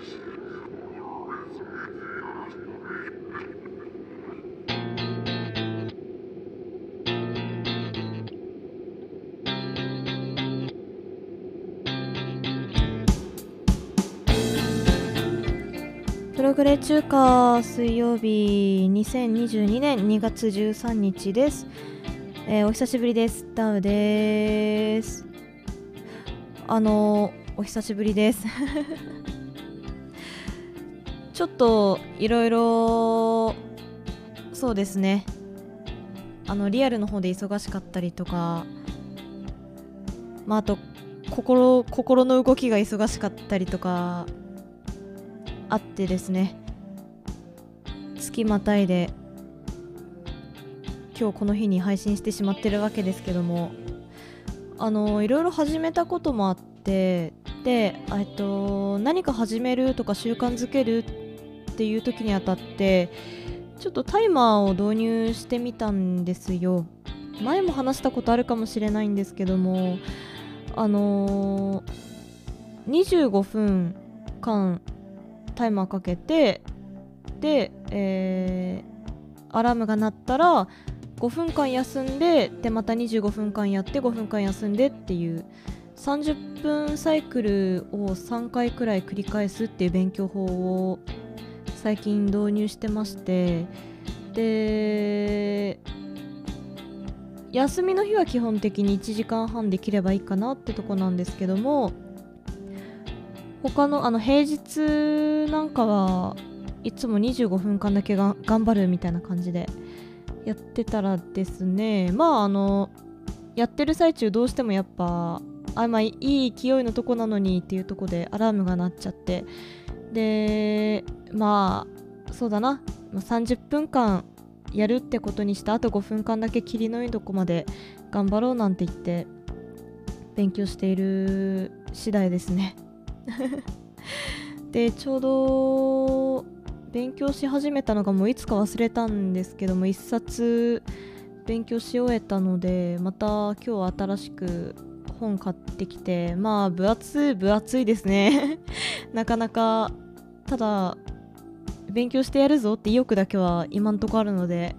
プログレ中華水曜日2022年2月13日です、えー、お久しぶりです。ダウです。あのー、お久しぶりです。ちょっといろいろそうですね。あのリアルの方で忙しかったりとかまああと心心の動きが忙しかったりとかあってですね。月またいで今日この日に配信してしまってるわけですけどもあのいろいろ始めたこともあってで、えっと、何か始めるとか習慣づけるっっていう時にあたってちょっとタイマーを導入してみたんですよ。前も話したことあるかもしれないんですけどもあのー25分間タイマーかけてで、えーアラームが鳴ったら5分間休んででまた25分間やって5分間休んでっていう30分サイクルを3回くらい繰り返すっていう勉強法を最近導入してましてで休みの日は基本的に1時間半できればいいかなってとこなんですけども他のあの平日なんかはいつも25分間だけが頑張るみたいな感じでやってたらですねまああのやってる最中どうしてもやっぱあまあいい勢いのとこなのにっていうとこでアラームが鳴っちゃってでまあそうだな。30分間やるってことにしてあと5分間だけ霧のいいとこまで頑張ろうなんて言って勉強している次第ですね。でちょうど勉強し始めたのがもういつか忘れたんですけども一冊勉強し終えたのでまた今日新しく本買ってきてまあ分厚い分厚いですね。なかなかただ勉強してやるぞって意欲だけは今んとこあるので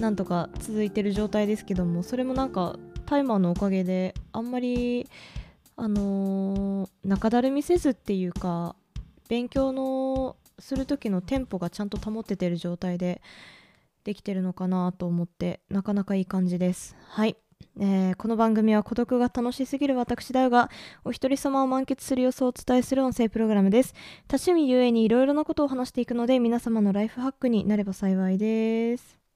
なんとか続いてる状態ですけどもそれもなんかタイマーのおかげであんまりあのー中だるみせずっていうか勉強のする時のテンポがちゃんと保っててる状態でできてるのかなと思ってなかなかいい感じです。はい、えーこの番組は孤独が楽しすぎる私だよがお一人様を満喫する様子をお伝えする音声プログラムです。多趣味ゆえにいろいろなことを話していくので皆様のライフハックになれば幸いです。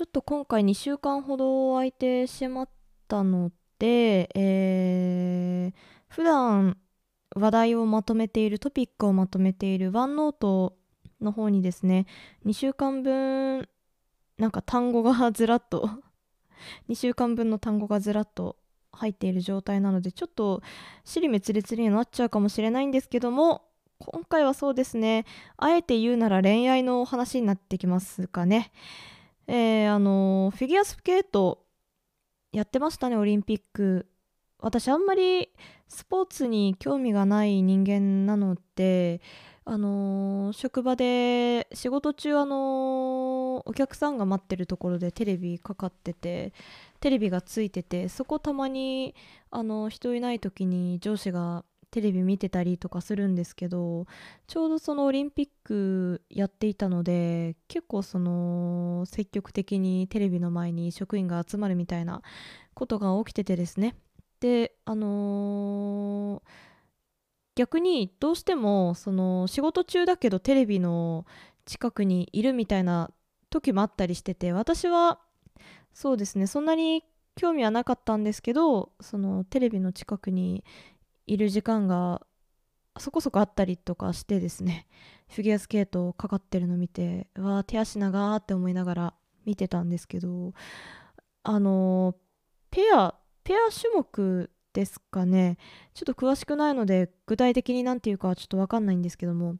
ちょっと今回2週間ほど空いてしまったので、えー普段話題をまとめているトピックをまとめているワンノートの方にですね2週間分なんか単語がずらっと 2週間分の単語がずらっと入っている状態なのでちょっと尻滅裂になっちゃうかもしれないんですけども今回はそうですねあえて言うなら恋愛の話になってきますかね。えーあのフィギュアスケートやってましたねオリンピック。私あんまりスポーツに興味がない人間なのであの職場で仕事中あのお客さんが待ってるところでテレビかかっててテレビがついててそこたまにあの人いない時に上司がテレビ見てたりとかするんですけどちょうどそのオリンピックやっていたので結構その積極的にテレビの前に職員が集まるみたいなことが起きててですね。であのー逆にどうしてもその仕事中だけどテレビの近くにいるみたいな時もあったりしてて私はそうですねそんなに興味はなかったんですけどそのテレビの近くにいる時間がそこそこあったりとかしてですね フィギュアスケートかかってるの見てわー手足長ーって思いながら見てたんですけどあのペアペア種目ですかねちょっと詳しくないので具体的に何て言うかはちょっと分かんないんですけども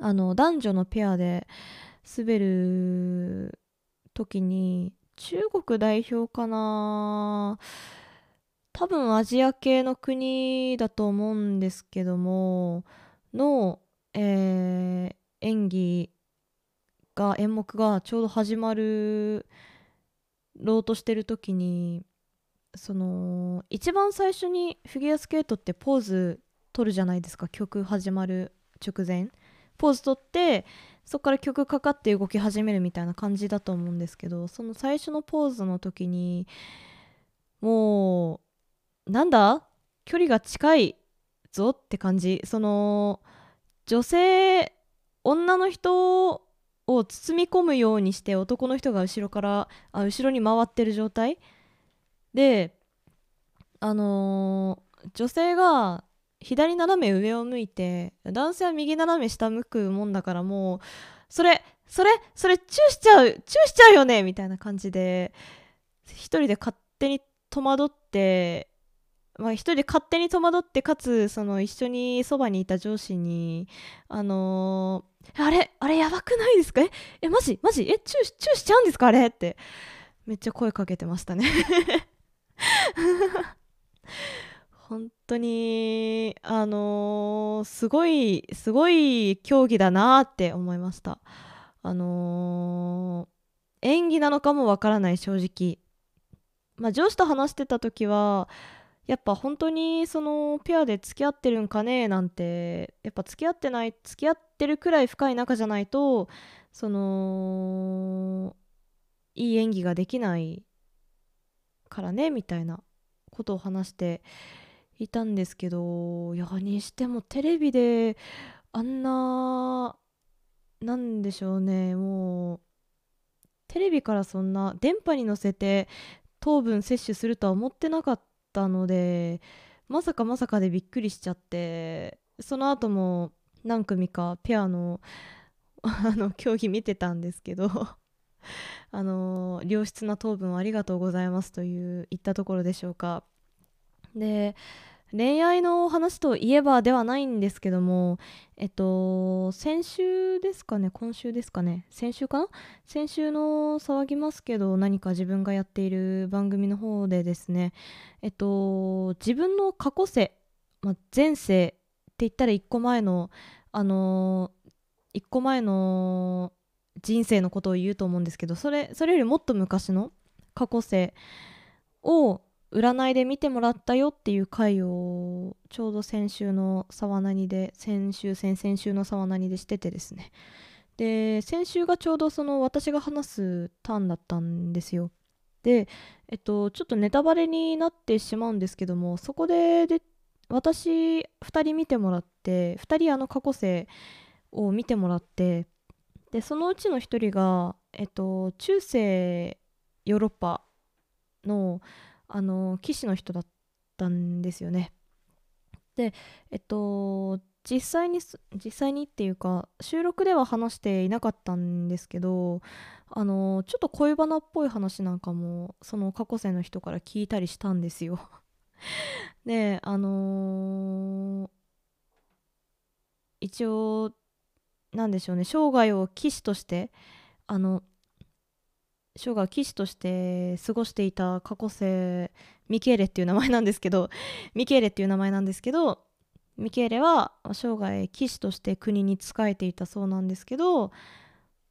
あの男女のペアで滑る時に中国代表かな多分アジア系の国だと思うんですけどもの、えー演技が演目がちょうど始まるろうとしてる時にその一番最初にフィギュアスケートってポーズ取るじゃないですか曲始まる直前。ポーズ取ってそこから曲かかって動き始めるみたいな感じだと思うんですけどその最初のポーズの時にもうなんだ？距離が近いぞって感じ。その女性女の人を包み込むようにして男の人が後ろからあ後ろに回ってる状態？であのー女性が左斜め上を向いて男性は右斜め下向くもんだからもうそれそれそれチューしちゃうチューしちゃうよねみたいな感じで一人で勝手に戸惑ってまあ、一人で勝手に戸惑ってかつその一緒にそばにいた上司にあのーあれあれやばくないですか？え えマジ？マジ？えチューしチューしちゃうんですか？あれ？ってめっちゃ声かけてましたね。本当にあのーすごいすごい競技だなって思いました。あのー演技なのかもわからない正直。まあ上司と話してた時はやっぱ本当にそのペアで付き合ってるんかねなんてやっぱ付き合ってない付き合ってるくらい深い仲じゃないとそのいい演技ができないからねみたいなことを話していたんですけどいやにしてもテレビであんななんでしょうねもうテレビからそんな電波に乗せて糖分摂取するとは思ってなかった。たのでまさかまさかでびっくりしちゃってその後も何組かペアの あの競技見てたんですけど あの良質な糖分ありがとうございますという言ったところでしょうか。で恋愛の話といえばではないんですけどもえっと先週ですかね今週ですかね先週かな？先週の騒ぎますけど何か自分がやっている番組の方でですねえっと自分の過去世、まあ、前世って言ったら1個前のあの1個前の人生のことを言うと思うんですけどそれそれよりもっと昔の過去世を占いで見てもらったよっていう回をちょうど先週の沢なにで先週先々週の沢なにでしててですね。で先週がちょうどその私が話すターンだったんですよ。でえっとちょっとネタバレになってしまうんですけどもそこでで私2人見てもらって2人あの過去生を見てもらってでそのうちの1人がえっと中世ヨーロッパのあの騎士の人だったんですよね。でえっと実際に実際にっていうか収録では話していなかったんですけどあのちょっと恋バナっぽい話なんかもその過去世の人から聞いたりしたんですよ。であのー一応なんでしょうね生涯を騎士としてあの生涯を騎士として過ごしていた過去世ミケーレっていう名前なんですけど ミケーレっていう名前なんですけどミケーレは生涯騎士として国に仕えていたそうなんですけど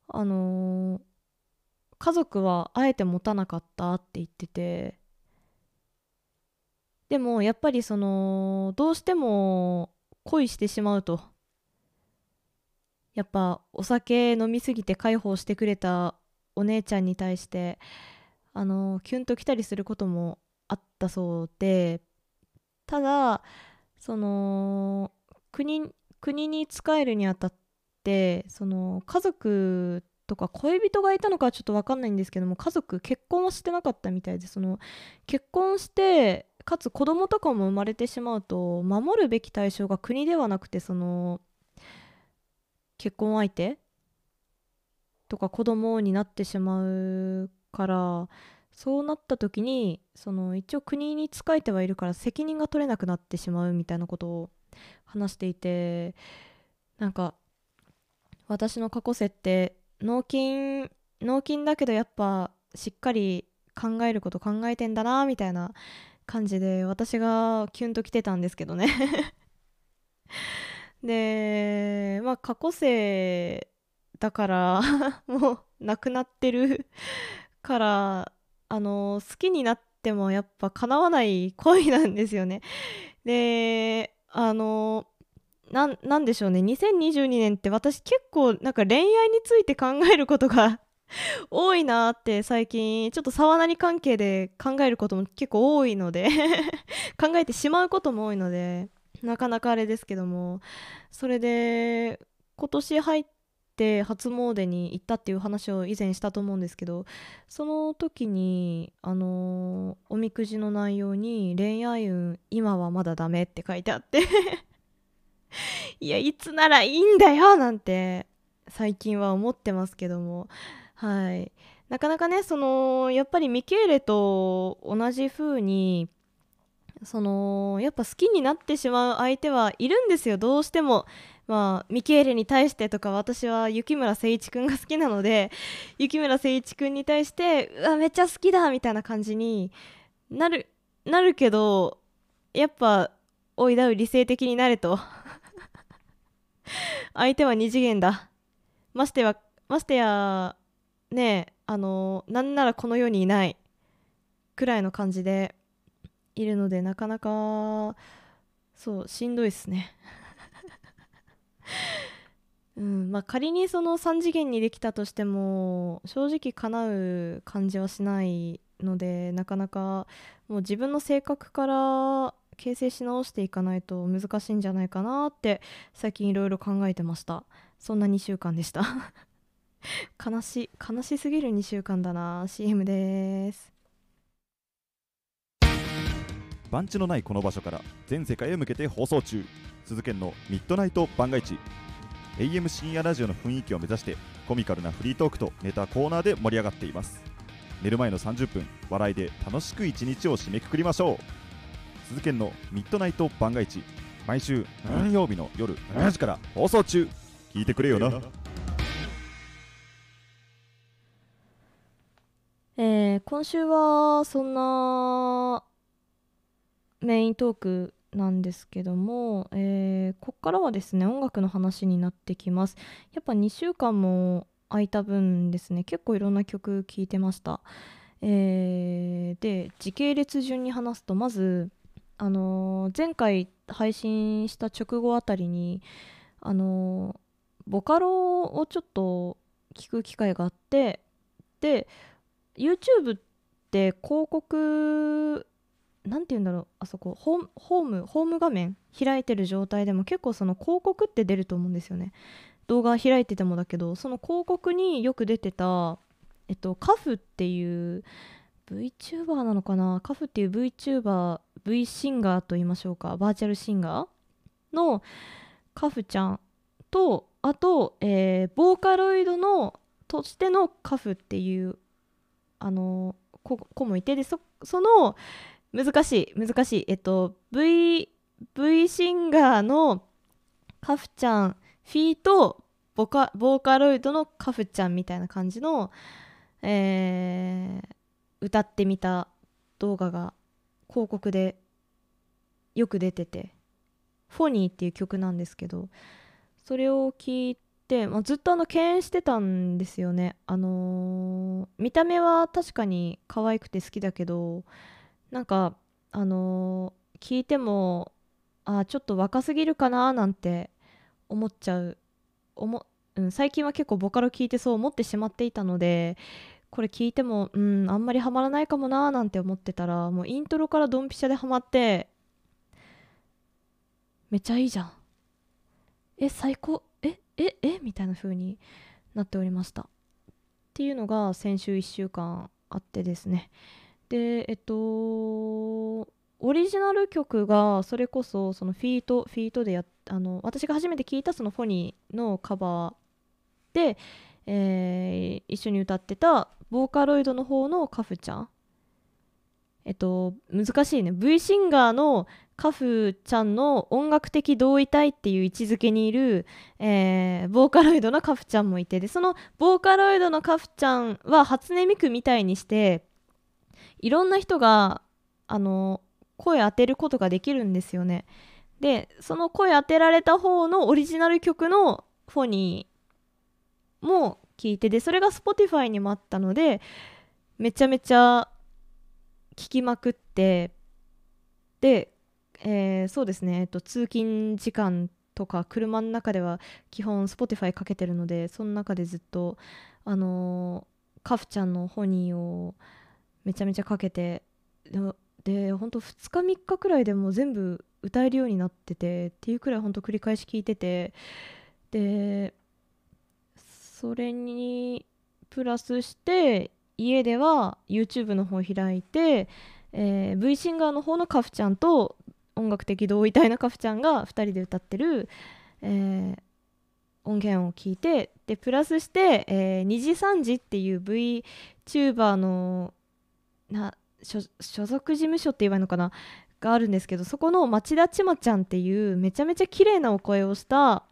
あのー家族はあえて持たなかったって言っててでもやっぱりそのどうしても恋してしまうとやっぱお酒飲みすぎて介抱してくれたお姉ちゃんに対してあのキュンときたりすることもあったそうでただその国国に仕えるにあたってその家族とか恋人がいたのかはちょっと分かんないんですけども家族結婚はしてなかったみたいでその結婚してかつ子供とかも生まれてしまうと守るべき対象が国ではなくてその結婚相手とか子供になってしまうからそうなった時にその一応国に仕えてはいるから責任が取れなくなってしまうみたいなことを話していてなんか私の過去世って脳筋脳筋だけどやっぱしっかり考えること考えてんだなみたいな感じで私がキュンときてたんですけどね。でまあ過去生だから もう亡くなってる からあの好きになってもやっぱ叶わない恋なんですよね。であのなんでしょうね。2022年って私結構なんか恋愛について考えることが 多いなって最近ちょっと沢なり関係で考えることも結構多いので考えてしまうことも多いのでなかなかあれですけども。それで今年入って初詣に行ったっていう話を以前したと思うんですけどその時にあのおみくじの内容に「恋愛運今はまだダメ」って書いてあって いやいつならいいんだよなんて最近は思ってますけども。はい。なかなかねそのやっぱりミケーレと同じ風にそのやっぱ好きになってしまう相手はいるんですよどうしても。まあミケーレに対してとか私は雪村誠一くんが好きなので雪村誠一くんに対してうわめっちゃ好きだみたいな感じになるなるけどやっぱおいだう理性的になれと。相手は二次元だ。ましてはましてやねえあのなんならこの世にいないくらいの感じでいるのでなかなかそうしんどいっすね。うんまあ、仮にその3次元にできたとしても正直叶う感じはしないのでなかなかもう自分の性格から形成し直していかないと難しいんじゃないかなって最近いろいろ考えてました。そんな2週間でした。悲し悲しすぎる2週間だな。CM です。番地のないこの場所から全世界へ向けて放送中。鈴研のミッドナイト番外地 AM 深夜ラジオの雰囲気を目指してコミカルなフリートークとネタコーナーで盛り上がっています。寝る前の30分笑いで楽しく一日を締めくくりましょう。鈴研のミッドナイト番外地毎週何曜日の夜7時から放送中。聞いてくれよな。えー、今週はそんなメイントークなんですけども、えー、こっからはですね音楽の話になってきます。やっぱ2週間も空いた分ですね結構いろんな曲聴いてました、えー、で時系列順に話すとまずあのー、前回配信した直後あたりにあのボカロをちょっと聞く機会があってで YouTube って広告何て言うんだろうあそこホームホーム画面開いてる状態でも結構その広告って出ると思うんですよね。動画開いててもだけどその広告によく出てたえっとカフっていう VTuber なのかな？カフっていう VTuber V シンガーと言いましょうか。バーチャルシンガーのカフちゃんとあと、えー、ボーカロイドのとしてのカフっていうあの子もいてでその難しい難しい。えっと V, v シンガーのカフちゃんフィーとボカボーカロイドのカフちゃんみたいな感じの、えー、歌ってみた動画が広告でよく出てて「フォニー」っていう曲なんですけどそれを聞いて、まあ、ずっとあの敬遠してたんですよね。あのー、見た目は確かに可愛くて好きだけどなんかあのー、聞いてもあちょっと若すぎるかななんて思っちゃう。思、うん、最近は結構ボカロ聞いてそう思ってしまっていたのでこれ聞いてもうんあんまりハマらないかもななんて思ってたらもうイントロからドンピシャでハマってめっちゃいいじゃん。え最高。えええみたいな風になっておりました。っていうのが先週1週間あってですね。でえっとオリジナル曲がそれこそそのフィートフィートでやあの私が初めて聞いたそのフォニーのカバーで、えー、一緒に歌ってたボーカロイドの方のカフちゃんえっと難しいね。V シンガーのカフちゃんの音楽的同意体っていう位置づけにいる、えー、ボーカロイドのカフちゃんもいてでそのボーカロイドのカフちゃんは初音ミクみたいにしていろんな人があの声当てることができるんですよね。でその声当てられた方のオリジナル曲のフォニーも聞いてでそれが Spotify にもあったのでめちゃめちゃ聞きまくってで、えーそうですね、えっと、通勤時間とか車の中では基本 Spotify かけてるのでその中でずっとあのーカフちゃんのホニーをめちゃめちゃかけて。ででほんと2日3日くらいでもう全部歌えるようになっててっていうくらいほんと繰り返し聞いてて。でそれにプラスして家では YouTube の方を開いて、えー V シンガーの方のカフちゃんと音楽的同意体のカフちゃんが2人で歌ってる、えー音源を聞いて。でプラスして、えー、2時3時っていう VTuber のな所属事務所って言えばいいのかな？があるんですけどそこの町田千葉ちゃんっていうめちゃめちゃ綺麗なお声をした、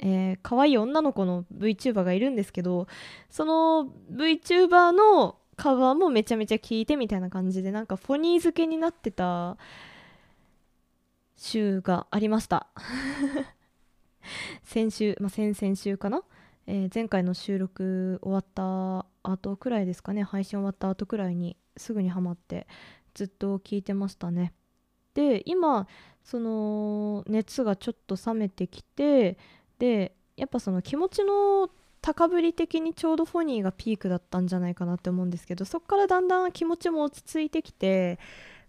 えー、可愛い女の子の VTuber がいるんですけどその VTuber のカバーもめちゃめちゃ聞いてみたいな感じでなんかフォニー付けになってた週がありました。先週、まあ、先々週かな、えー前回の収録終わった後くらいですかね？配信終わった後くらいにすぐにハマってずっと聞いてましたね。で今その熱がちょっと冷めてきてでやっぱその気持ちの高ぶり的にちょうどフォニーがピークだったんじゃないかなって思うんですけどそこからだんだん気持ちも落ち着いてきて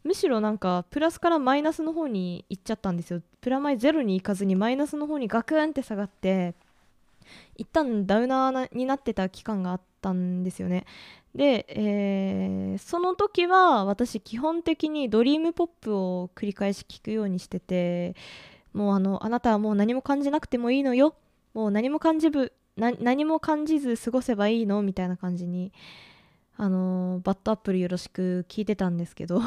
むしろなんかプラスからマイナスの方に行っちゃったんですよ。プラマイゼロに行かずにマイナスの方にガクンって下がって一旦ダウナーになってた期間があったんですよね。で、えーその時は私基本的にドリームポップを繰り返し聞くようにしててもうあのあなたはもう何も感じなくてもいいのよ。もう何も感じぶ何も感じず過ごせばいいのみたいな感じにあのバッドアップルよろしく聞いてたんですけど。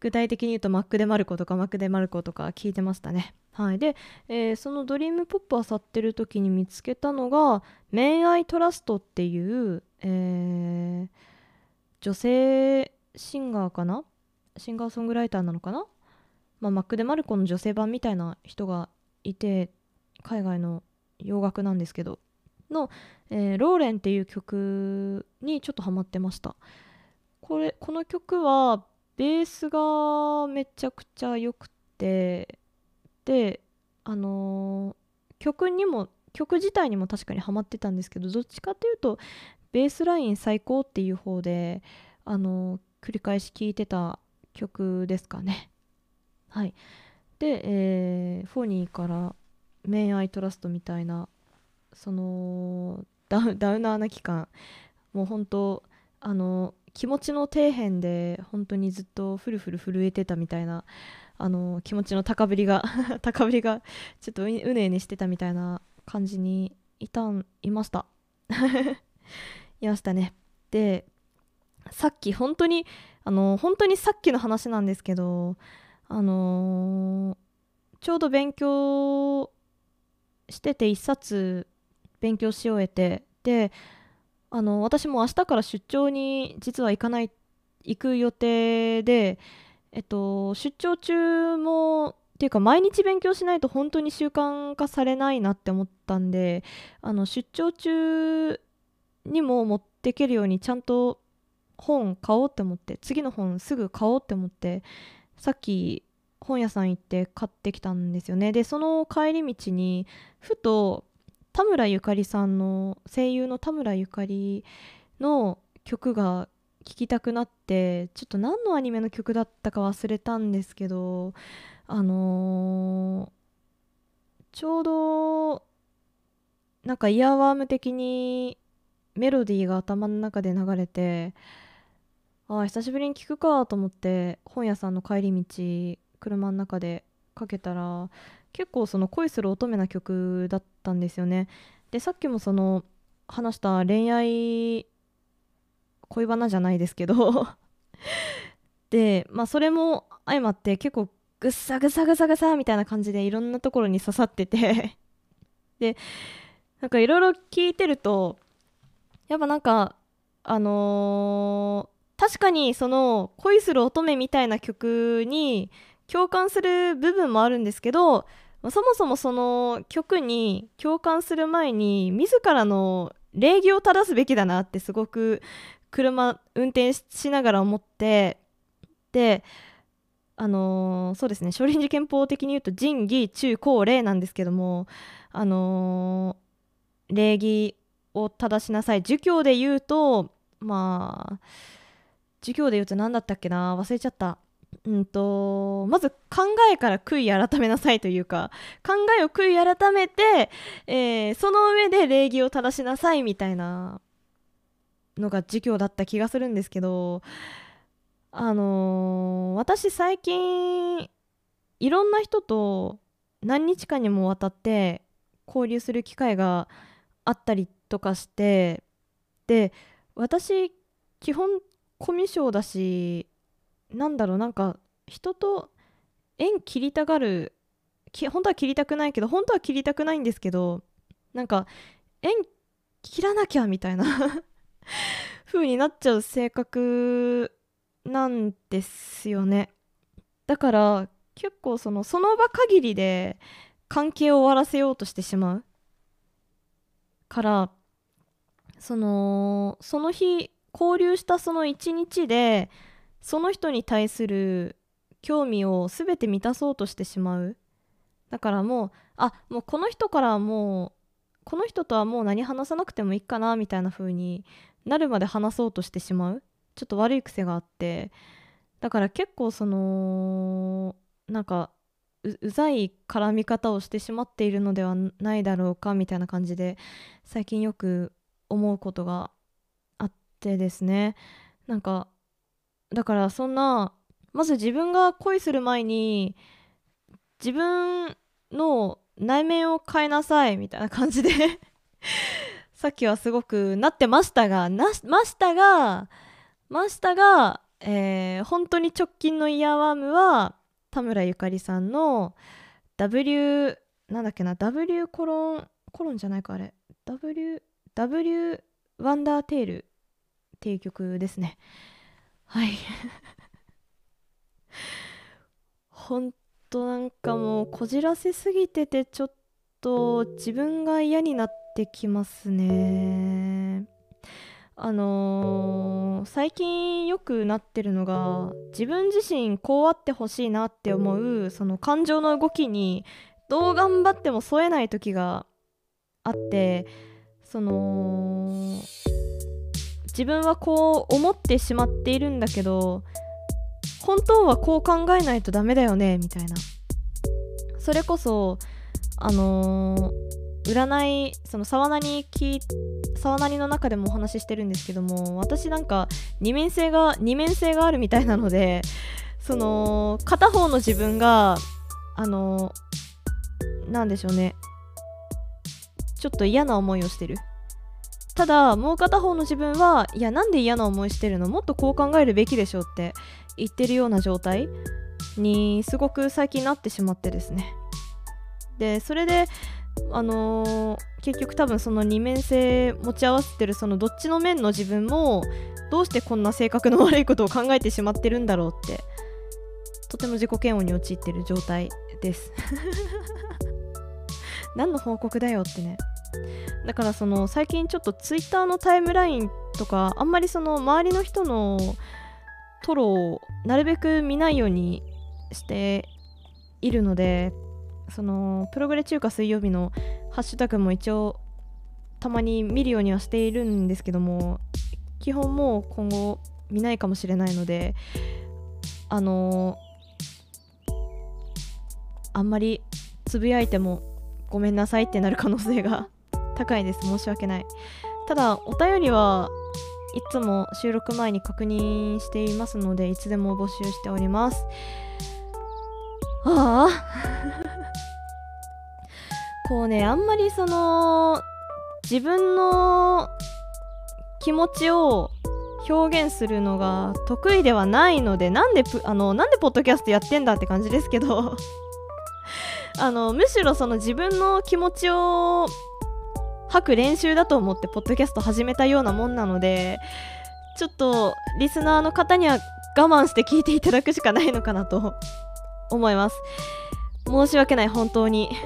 具体的に言うとマック・デ・マルコとかマック・デ・マルコとか聞いてましたね。はい、で、えーそのドリームポップを漁ってる時に見つけたのが「恋愛トラスト」っていう、えー女性シンガーかな？シンガーソングライターなのかな、まあ、マック・デ・マルコの女性版みたいな人がいて海外の洋楽なんですけどの、えーローレンっていう曲にちょっとハマってました。これこの曲はベースがめちゃくちゃ良くてであのー曲にも曲自体にも確かにハマってたんですけどどっちかというとベースライン最高っていう方であのー繰り返し聴いてた曲ですかね。はい。で、えーフォニーから恋愛トラストみたいなそのダウダウナーな期間もう本当あの気持ちの底辺で本当にずっとフルフル震えてたみたいなあの気持ちの高ぶりが 高ぶりがちょっとうねうねしてたみたいな感じにいたんいました。いましたね。でさっき本当にあの本当にさっきの話なんですけどあのーちょうど勉強してて一冊勉強し終えてであの私も明日から出張に実は行かない行く予定でえっと出張中もっていうか毎日勉強しないと本当に習慣化されないなって思ったんであの出張中にも持っていけるようにちゃんと本買おうって思って次の本すぐ買おうって思ってさっき本屋さん行って買ってきたんですよね。でその帰り道にふと田村ゆかりさんの声優の田村ゆかりの曲が聴きたくなってちょっと何のアニメの曲だったか忘れたんですけどあのーちょうどなんかイヤーワーム的にメロディーが頭の中で流れてああ久しぶりに聴くかと思って本屋さんの帰り道車の中でかけたら結構その恋する乙女な曲だったんですよね。でさっきもその話した恋愛恋バナじゃないですけど。でまあそれも相まって結構ぐっさぐさぐさぐさみたいな感じでいろんなところに刺さってて。でなんかいろいろ聞いてるとやっぱなんかあのー確かにその恋する乙女みたいな曲に共感する部分もあるんですけどそもそもその曲に共感する前に自らの礼儀を正すべきだなってすごく車運転しながら思ってであのー、そうですね少林寺拳法的に言うと仁義中高礼なんですけどもあのー、礼儀を正しなさい。儒教で言うとまあ儒教で言うと何だったっけな忘れちゃった。うんとまず考えから悔い改めなさいというか考えを悔い改めて、えー、その上で礼儀を正しなさいみたいなのが授業だった気がするんですけどあのー、私最近いろんな人と何日間にもわたって交流する機会があったりとかしてで私基本コミュ障だしなんだろうなんか人と縁切りたがる本当は切りたくないけど本当は切りたくないんですけどなんか縁切らなきゃみたいな 風になっちゃう性格なんですよね。だから結構そのその場限りで関係を終わらせようとしてしまう。からそのその日交流したその一日でその人に対する興味を全て満たそうとしてしまう。だからもうあもうこの人からはもうこの人とはもう何話さなくてもいいかなみたいな風になるまで話そうとしてしまう。ちょっと悪い癖があって。だから結構そのなんかうざい絡み方をしてしまっているのではないだろうかみたいな感じで最近よく思うことがあってですね。なんかだからそんなまず自分が恋する前に自分の内面を変えなさいみたいな感じで さっきはすごくなってましたがなましたがましたが、えー、本当に直近のイヤーワームは田村ゆかりさんの W なんだっけな W コロンコロンじゃないかあれ。W W ワンダーテールっていう曲ですね。はい。ほんとなんかもうこじらせすぎててちょっと自分が嫌になってきますね。あのー、最近よくなってるのが自分自身こうあってほしいなって思うその感情の動きにどう頑張っても添えない時があってその自分はこう思ってしまっているんだけど本当はこう考えないとダメだよねみたいな。それこそあのー、占いその沢なに聞沢なりの中でもお話ししてるんですけども私なんか二面性が二面性があるみたいなのでその片方の自分があのなんでしょうね。ちょっと嫌な思いをしてる。ただもう片方の自分はいやなんで嫌な思いしてるのもっとこう考えるべきでしょって言ってるような状態にすごく最近なってしまってですね。でそれであのー、結局多分その二面性持ち合わせてるそのどっちの面の自分もどうしてこんな性格の悪いことを考えてしまってるんだろうってとても自己嫌悪に陥ってる状態です。何の報告だよってね。だからその最近ちょっとツイッターのタイムラインとかあんまりその周りの人のトロをなるべく見ないようにしているのでそのプログレ中華水曜日のハッシュタグも一応たまに見るようにはしているんですけども基本もう今後見ないかもしれないのであのあんまりつぶやいてもごめんなさいってなる可能性が高いです。申し訳ない。ただお便りはいつも収録前に確認していますのでいつでも募集しております。ああ こうねあんまりその自分の気持ちを表現するのが得意ではないのでなんであのなんでポッドキャストやってんだって感じですけど。あのむしろその自分の気持ちを吐く練習だと思ってポッドキャスト始めたようなもんなのでちょっとリスナーの方には我慢して聞いていただくしかないのかなと思います。申し訳ない本当に。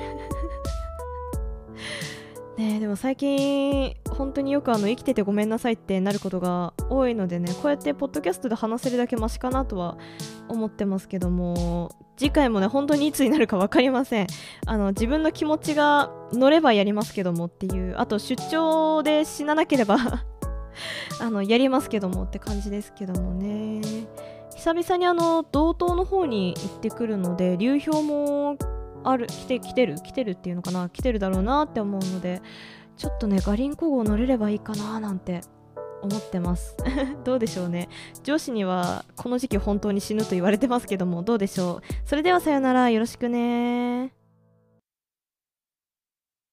ねでも最近本当によくあの生きててごめんなさいってなることが多いのでねこうやってポッドキャストで話せるだけマシかなとは思ってますけども次回もね本当にいつになるか分かりません。あの自分の気持ちが乗ればやりますけどもっていうあと出張で死ななければ あのやりますけどもって感じですけどもね。久々にあの道東の方に行ってくるので流氷もある来て来てる来てるっていうのかな来てるだろうなって思うのでちょっとねガリンコ号乗れればいいかななんて思ってます。どうでしょうね。上司にはこの時期本当に死ぬと言われてますけどもどうでしょう。それではさよなら。よろしくね。